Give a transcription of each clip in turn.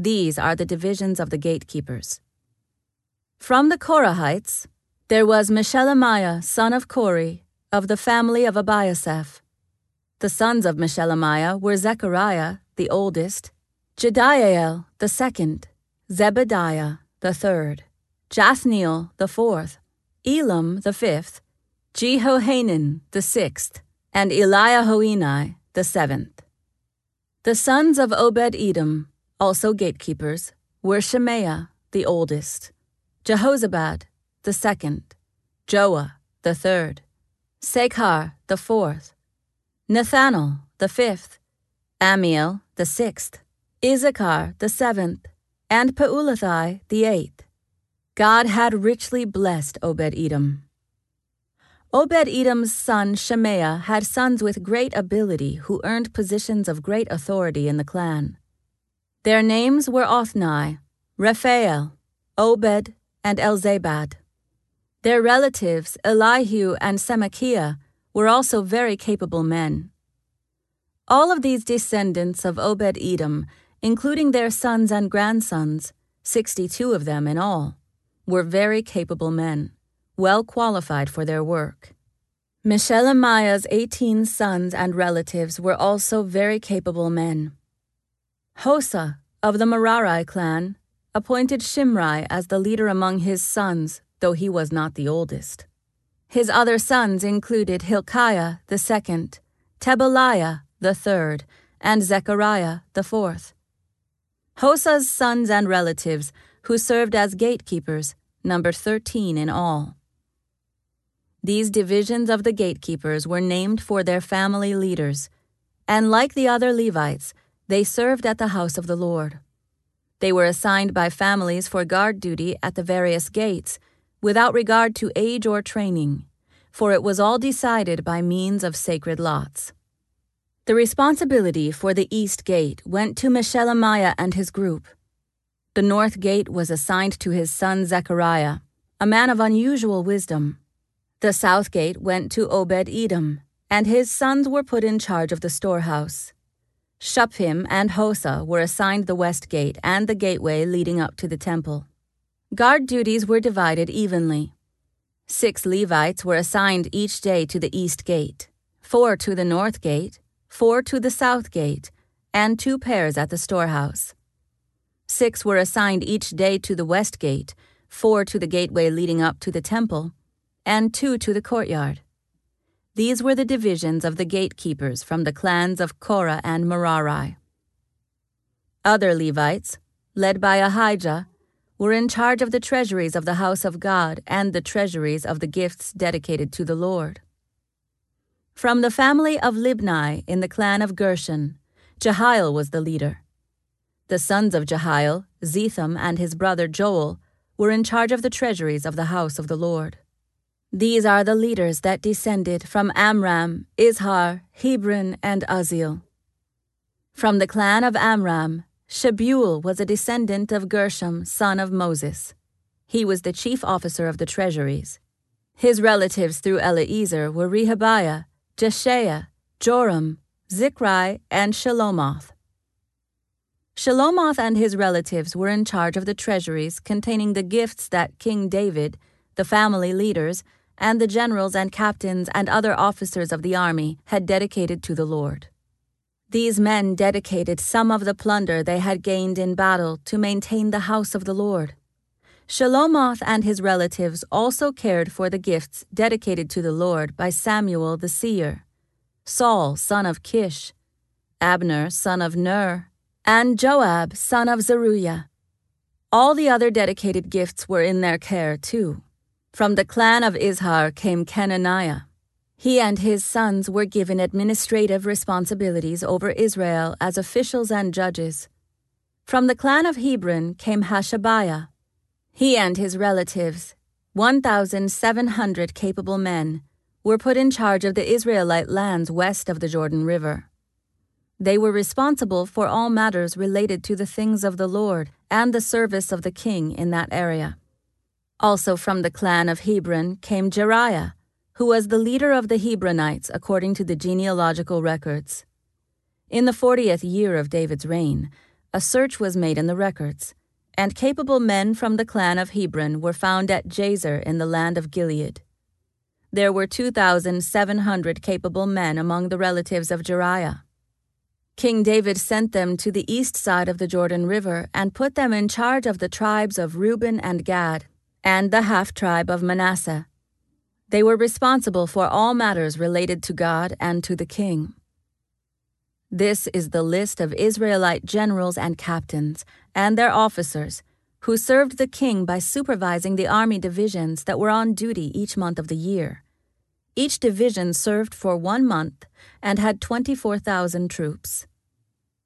These are the divisions of the gatekeepers. From the Korahites, there was Meshelemiah, son of Kore, of the family of Abiasaph. The sons of Meshelemiah were Zechariah, the oldest, Jediael, the second, Zebediah, the third, Jathniel, the fourth, Elam, the fifth, Jehohanan, the sixth, and Eliehoenai, the seventh. The sons of Obed Edom, also gatekeepers, were Shemaiah, the oldest, Jehozabad, the second, Joah, the third, Sacar, the fourth, Nethanel, the fifth, Amiel, the sixth, Issachar, the seventh, and Peullethai, the eighth. God had richly blessed Obed Edom. Obed Edom's son Shemaiah had sons with great ability who earned positions of great authority in the clan. Their names were Othni, Raphael, Obed, and Elzabad. Their relatives, Elihu and Semakiah, were also very capable men. All of these descendants of Obed Edom, including their sons and grandsons, 62 of them in all, were very capable men well qualified for their work. Meshelemiah's 18 sons and relatives were also very capable men. Hosah, of the Merari clan, appointed Shimri as the leader among his sons, though he was not the oldest. His other sons included Hilkiah the second, Tebaliah the third, and Zechariah the fourth. Hosah's sons and relatives, who served as gatekeepers, numbered 13 in all. These divisions of the gatekeepers were named for their family leaders, and like the other Levites, they served at the house of the Lord. They were assigned by families for guard duty at the various gates, without regard to age or training, for it was all decided by means of sacred lots. The responsibility for the east gate went to Meshelemiah and his group. The north gate was assigned to his son Zechariah, a man of unusual wisdom. The south gate went to Obed Edom, and his sons were put in charge of the storehouse. Shuppim and Hosah were assigned the west gate and the gateway leading up to the temple. Guard duties were divided evenly. Six Levites were assigned each day to the east gate, four to the north gate, four to the south gate, and two pairs at the storehouse. Six were assigned each day to the west gate, four to the gateway leading up to the temple, and two to the courtyard. These were the divisions of the gatekeepers from the clans of Korah and Merari. Other Levites, led by Ahijah, were in charge of the treasuries of the house of God and the treasuries of the gifts dedicated to the Lord. From the family of Libni in the clan of Gershon, Jehiel was the leader. The sons of Jehiel, Zetham and his brother Joel, were in charge of the treasuries of the house of the Lord. These are the leaders that descended from Amram, Izhar, Hebron, and Uzziel. From the clan of Amram, Shebuel was a descendant of Gershom, son of Moses. He was the chief officer of the treasuries. His relatives through Eliezer were Rehabiah, Jeshaiah, Joram, Zichri, and Shelomoth. Shelomoth and his relatives were in charge of the treasuries containing the gifts that King David, the family leaders, and the generals and captains and other officers of the army had dedicated to the Lord. These men dedicated some of the plunder they had gained in battle to maintain the house of the Lord. Shelomoth and his relatives also cared for the gifts dedicated to the Lord by Samuel the seer, Saul son of Kish, Abner son of Ner, and Joab son of Zeruiah. All the other dedicated gifts were in their care too. From the clan of Izhar came Kenaniah. He and his sons were given administrative responsibilities over Israel as officials and judges. From the clan of Hebron came Hashabiah. He and his relatives, 1,700 capable men, were put in charge of the Israelite lands west of the Jordan River. They were responsible for all matters related to the things of the Lord and the service of the king in that area. Also from the clan of Hebron came Jeriah, who was the leader of the Hebronites according to the genealogical records. In the fortieth year of David's reign, a search was made in the records, and capable men from the clan of Hebron were found at Jazer in the land of Gilead. There were 2,700 capable men among the relatives of Jeriah. King David sent them to the east side of the Jordan River and put them in charge of the tribes of Reuben and Gad, and the half tribe of Manasseh. They were responsible for all matters related to God and to the king. This is the list of Israelite generals and captains and their officers who served the king by supervising the army divisions that were on duty each month of the year. Each division served for one month and had 24,000 troops.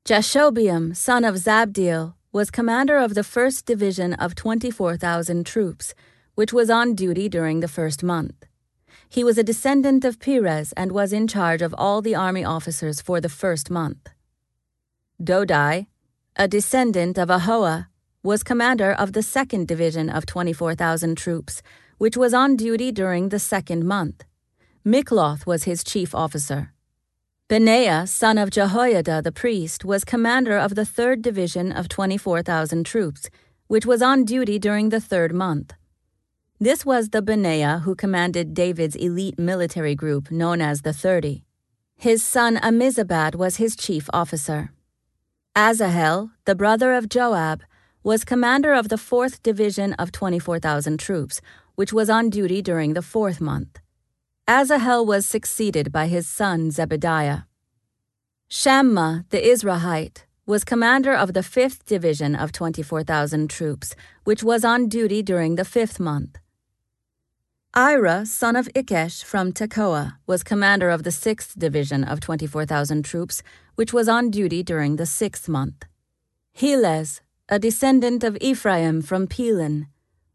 Jashobeam, son of Zabdiel, was commander of the first division of 24,000 troops, which was on duty during the first month. He was a descendant of Perez and was in charge of all the army officers for the first month. Dodai, a descendant of Ahoa, was commander of the second division of 24,000 troops, which was on duty during the second month. Mikloth was his chief officer. Benaiah, son of Jehoiada the priest, was commander of the third division of 24,000 troops, which was on duty during the third month. This was the Benaiah who commanded David's elite military group known as the Thirty. His son Ammizabad was his chief officer. Asahel, the brother of Joab, was commander of the 4th Division of 24,000 troops, which was on duty during the fourth month. Asahel was succeeded by his son Zebediah. Shammah, the Izrahite was commander of the 5th Division of 24,000 troops, which was on duty during the fifth month. Ira, son of Ikesh from Tekoa, was commander of the 6th Division of 24,000 troops, which was on duty during the sixth month. Helez, a descendant of Ephraim from Pelon,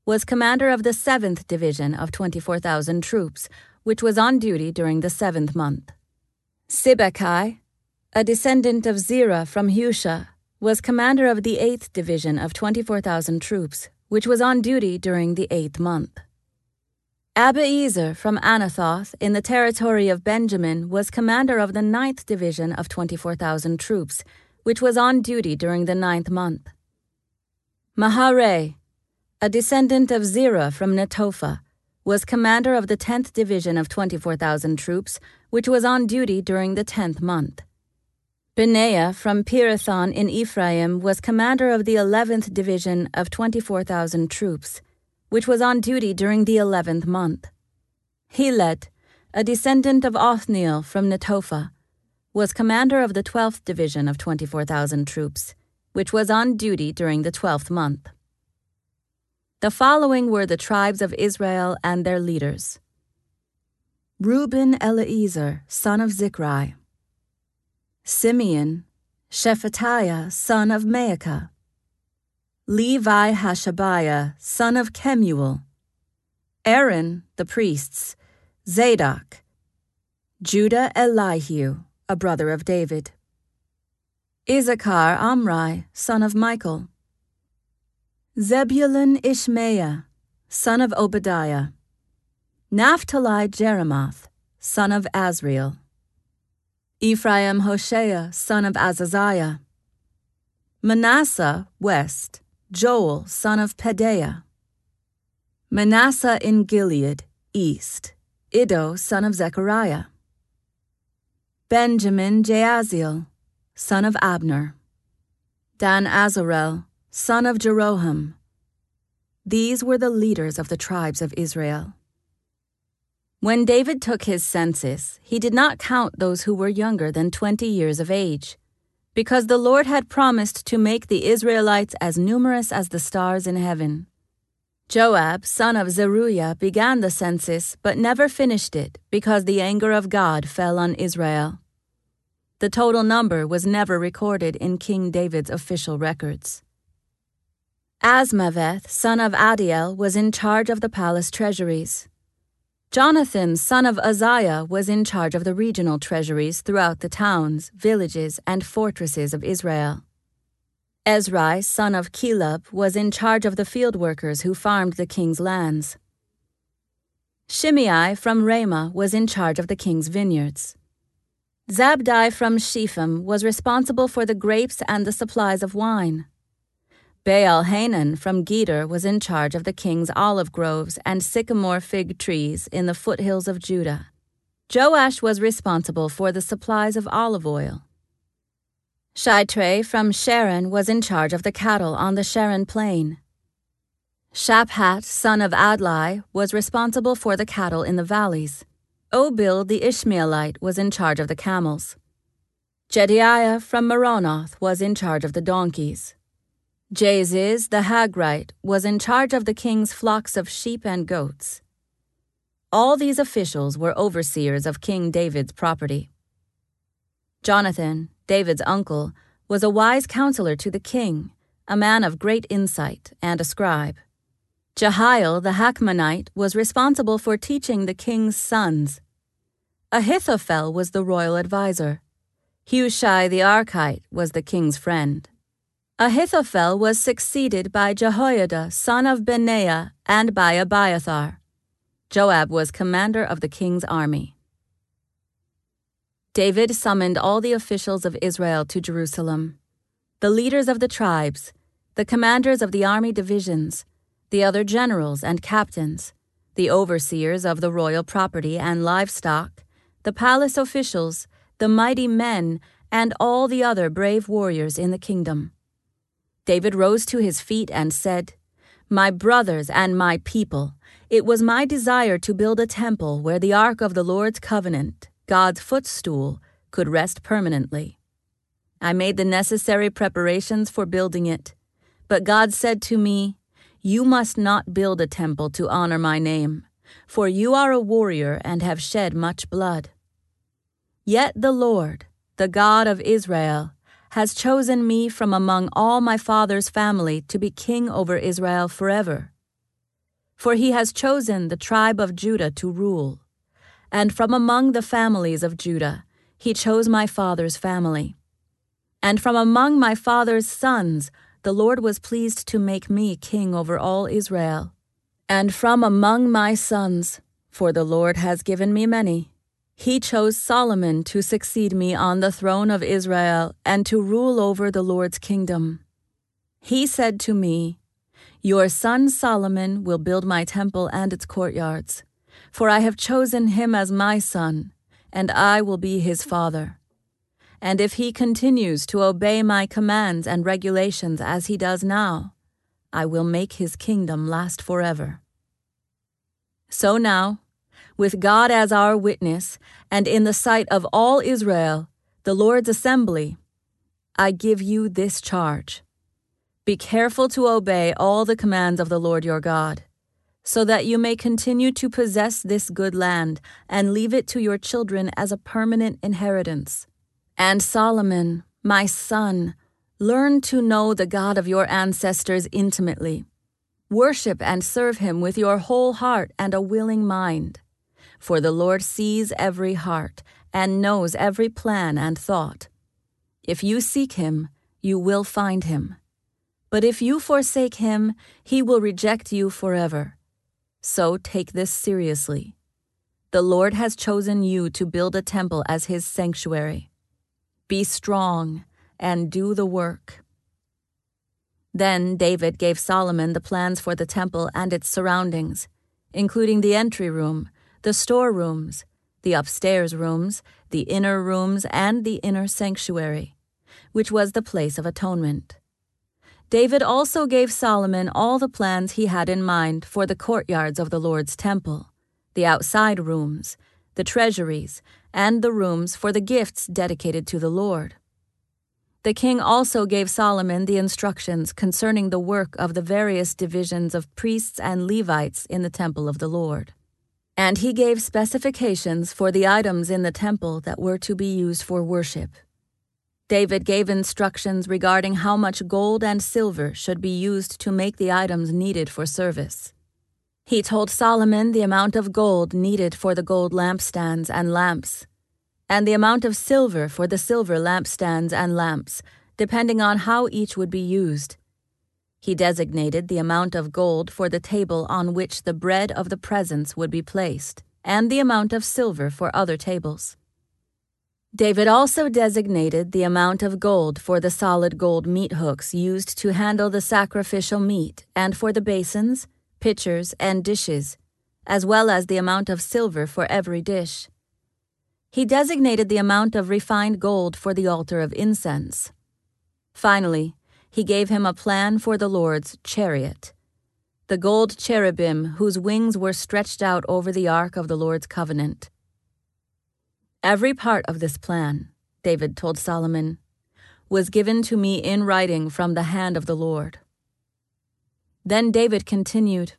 was commander of the 7th Division of 24,000 troops, which was on duty during the seventh month. Sibbecai, a descendant of Zerah from Husha, was commander of the 8th Division of 24,000 troops, which was on duty during the eighth month. Abiezer from Anathoth in the territory of Benjamin was commander of the 9th Division of 24,000 troops, which was on duty during the ninth month. Maharai, a descendant of Zerah from Netophah, was commander of the 10th Division of 24,000 troops, which was on duty during the 10th month. Benaiah from Pirathon in Ephraim was commander of the 11th Division of 24,000 troops, which was on duty during the eleventh month. Heled, a descendant of Othniel from Netophah, was commander of the 12th Division of 24,000 troops, which was on duty during the 12th month. The following were the tribes of Israel and their leaders. Reuben Eliezer, son of Zichri, Simeon, Shephatiah, son of Maacah, Levi Hashabiah, son of Kemuel, Aaron, the priests, Zadok, Judah Elihu, a brother of David, Issachar Amri, son of Michael, Zebulun Ishmaiah, son of Obadiah, Naphtali Jerimoth, son of Azriel, Ephraim Hoshea, son of Azaziah, Manasseh, west, Joel, son of Pedaiah. Manasseh in Gilead, east, Iddo, son of Zechariah. Benjamin Jaasiel, son of Abner. Dan Azarel, son of Jeroham. These were the leaders of the tribes of Israel. When David took his census, he did not count those who were younger than twenty years of age because the Lord had promised to make the Israelites as numerous as the stars in heaven. Joab, son of Zeruiah, began the census, but never finished it, because the anger of God fell on Israel. The total number was never recorded in King David's official records. Azmaveth, son of Adiel, was in charge of the palace treasuries. Jonathan, son of Uzziah, was in charge of the regional treasuries throughout the towns, villages, and fortresses of Israel. Ezri, son of Caleb, was in charge of the field workers who farmed the king's lands. Shimei from Ramah was in charge of the king's vineyards. Zabdi from Shepham was responsible for the grapes and the supplies of wine. Baal Hanan from Geder was in charge of the king's olive groves and sycamore fig trees in the foothills of Judah. Joash was responsible for the supplies of olive oil. Shitrai from Sharon was in charge of the cattle on the Sharon plain. Shaphat, son of Adlai, was responsible for the cattle in the valleys. Obil the Ishmaelite was in charge of the camels. Jediah from Meronoth was in charge of the donkeys. Jaziz the Hagrite was in charge of the king's flocks of sheep and goats. All these officials were overseers of King David's property. Jonathan, David's uncle, was a wise counselor to the king, a man of great insight, and a scribe. Jehiel the Hacmonite was responsible for teaching the king's sons. Ahithophel was the royal adviser. Hushai the Arkite was the king's friend. Ahithophel was succeeded by Jehoiada, son of Benaiah, and by Abiathar. Joab was commander of the king's army. David summoned all the officials of Israel to Jerusalem the leaders of the tribes, the commanders of the army divisions, the other generals and captains, the overseers of the royal property and livestock, the palace officials, the mighty men, and all the other brave warriors in the kingdom. David rose to his feet and said, My brothers and my people, it was my desire to build a temple where the ark of the Lord's covenant, God's footstool, could rest permanently. I made the necessary preparations for building it, but God said to me, you must not build a temple to honor my name, for you are a warrior and have shed much blood. Yet the Lord, the God of Israel, has chosen me from among all my father's family to be king over Israel forever. For he has chosen the tribe of Judah to rule, and from among the families of Judah he chose my father's family. And from among my father's sons the Lord was pleased to make me king over all Israel. And from among my sons, for the Lord has given me many, he chose Solomon to succeed me on the throne of Israel and to rule over the Lord's kingdom. He said to me, Your son Solomon will build my temple and its courtyards, for I have chosen him as my son, and I will be his father and if he continues to obey my commands and regulations as he does now, I will make his kingdom last forever. So now, with God as our witness, and in the sight of all Israel, the Lord's assembly, I give you this charge. Be careful to obey all the commands of the Lord your God, so that you may continue to possess this good land and leave it to your children as a permanent inheritance and Solomon, my son, learn to know the God of your ancestors intimately. Worship and serve him with your whole heart and a willing mind. For the Lord sees every heart and knows every plan and thought. If you seek him, you will find him. But if you forsake him, he will reject you forever. So take this seriously. The Lord has chosen you to build a temple as his sanctuary. Be strong and do the work. Then David gave Solomon the plans for the temple and its surroundings, including the entry room, the storerooms, the upstairs rooms, the inner rooms, and the inner sanctuary, which was the place of atonement. David also gave Solomon all the plans he had in mind for the courtyards of the Lord's temple, the outside rooms, the treasuries, and the rooms for the gifts dedicated to the Lord. The king also gave Solomon the instructions concerning the work of the various divisions of priests and Levites in the temple of the Lord. And he gave specifications for the items in the temple that were to be used for worship. David gave instructions regarding how much gold and silver should be used to make the items needed for service. He told Solomon the amount of gold needed for the gold lampstands and lamps, and the amount of silver for the silver lampstands and lamps, depending on how each would be used. He designated the amount of gold for the table on which the bread of the presence would be placed, and the amount of silver for other tables. David also designated the amount of gold for the solid gold meat hooks used to handle the sacrificial meat and for the basins, pitchers, and dishes, as well as the amount of silver for every dish. He designated the amount of refined gold for the altar of incense. Finally, he gave him a plan for the Lord's chariot the gold cherubim whose wings were stretched out over the ark of the Lord's covenant. Every part of this plan, David told Solomon, was given to me in writing from the hand of the Lord. Then David continued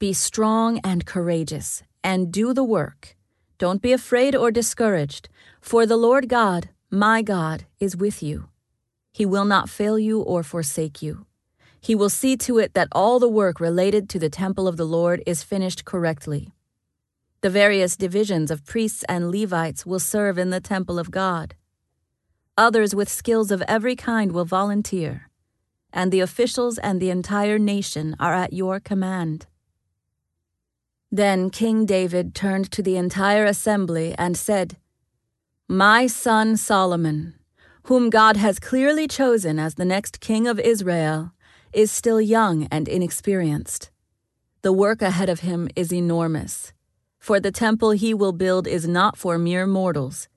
Be strong and courageous, and do the work. Don't be afraid or discouraged, for the Lord God, my God, is with you. He will not fail you or forsake you. He will see to it that all the work related to the temple of the Lord is finished correctly. The various divisions of priests and Levites will serve in the temple of God. Others with skills of every kind will volunteer, and the officials and the entire nation are at your command. Then King David turned to the entire assembly and said, My son Solomon, whom God has clearly chosen as the next king of Israel, is still young and inexperienced. The work ahead of him is enormous, for the temple he will build is not for mere mortals,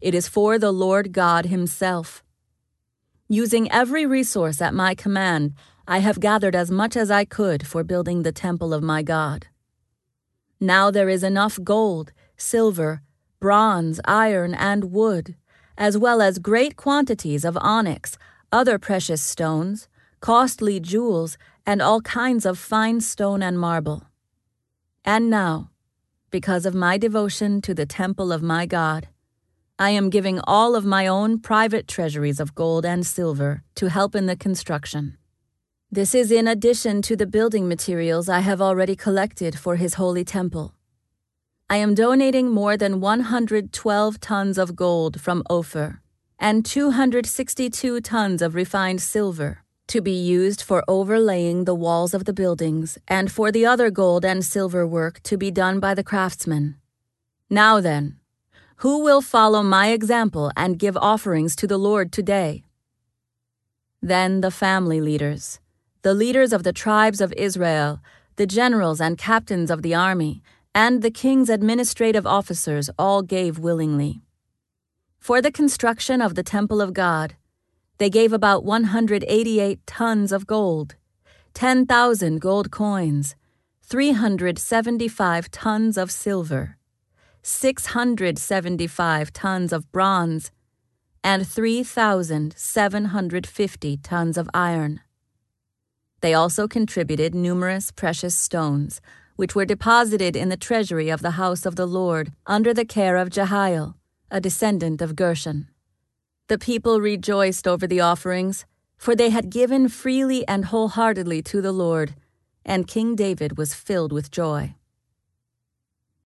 it is for the Lord God Himself. Using every resource at my command, I have gathered as much as I could for building the temple of my God. Now there is enough gold, silver, bronze, iron, and wood, as well as great quantities of onyx, other precious stones, costly jewels, and all kinds of fine stone and marble. And now, because of my devotion to the temple of my God, I am giving all of my own private treasuries of gold and silver to help in the construction. This is in addition to the building materials I have already collected for his holy temple. I am donating more than 112 tons of gold from Ophir and 262 tons of refined silver to be used for overlaying the walls of the buildings and for the other gold and silver work to be done by the craftsmen. Now then, who will follow my example and give offerings to the Lord today? Then the family leaders, the leaders of the tribes of Israel, the generals and captains of the army, and the king's administrative officers all gave willingly. For the construction of the temple of God, they gave about 188 tons of gold, 10,000 gold coins, 375 tons of silver, 675 tons of bronze, and 3,750 tons of iron. They also contributed numerous precious stones, which were deposited in the treasury of the house of the Lord under the care of Jehiel, a descendant of Gershon. The people rejoiced over the offerings, for they had given freely and wholeheartedly to the Lord, and King David was filled with joy.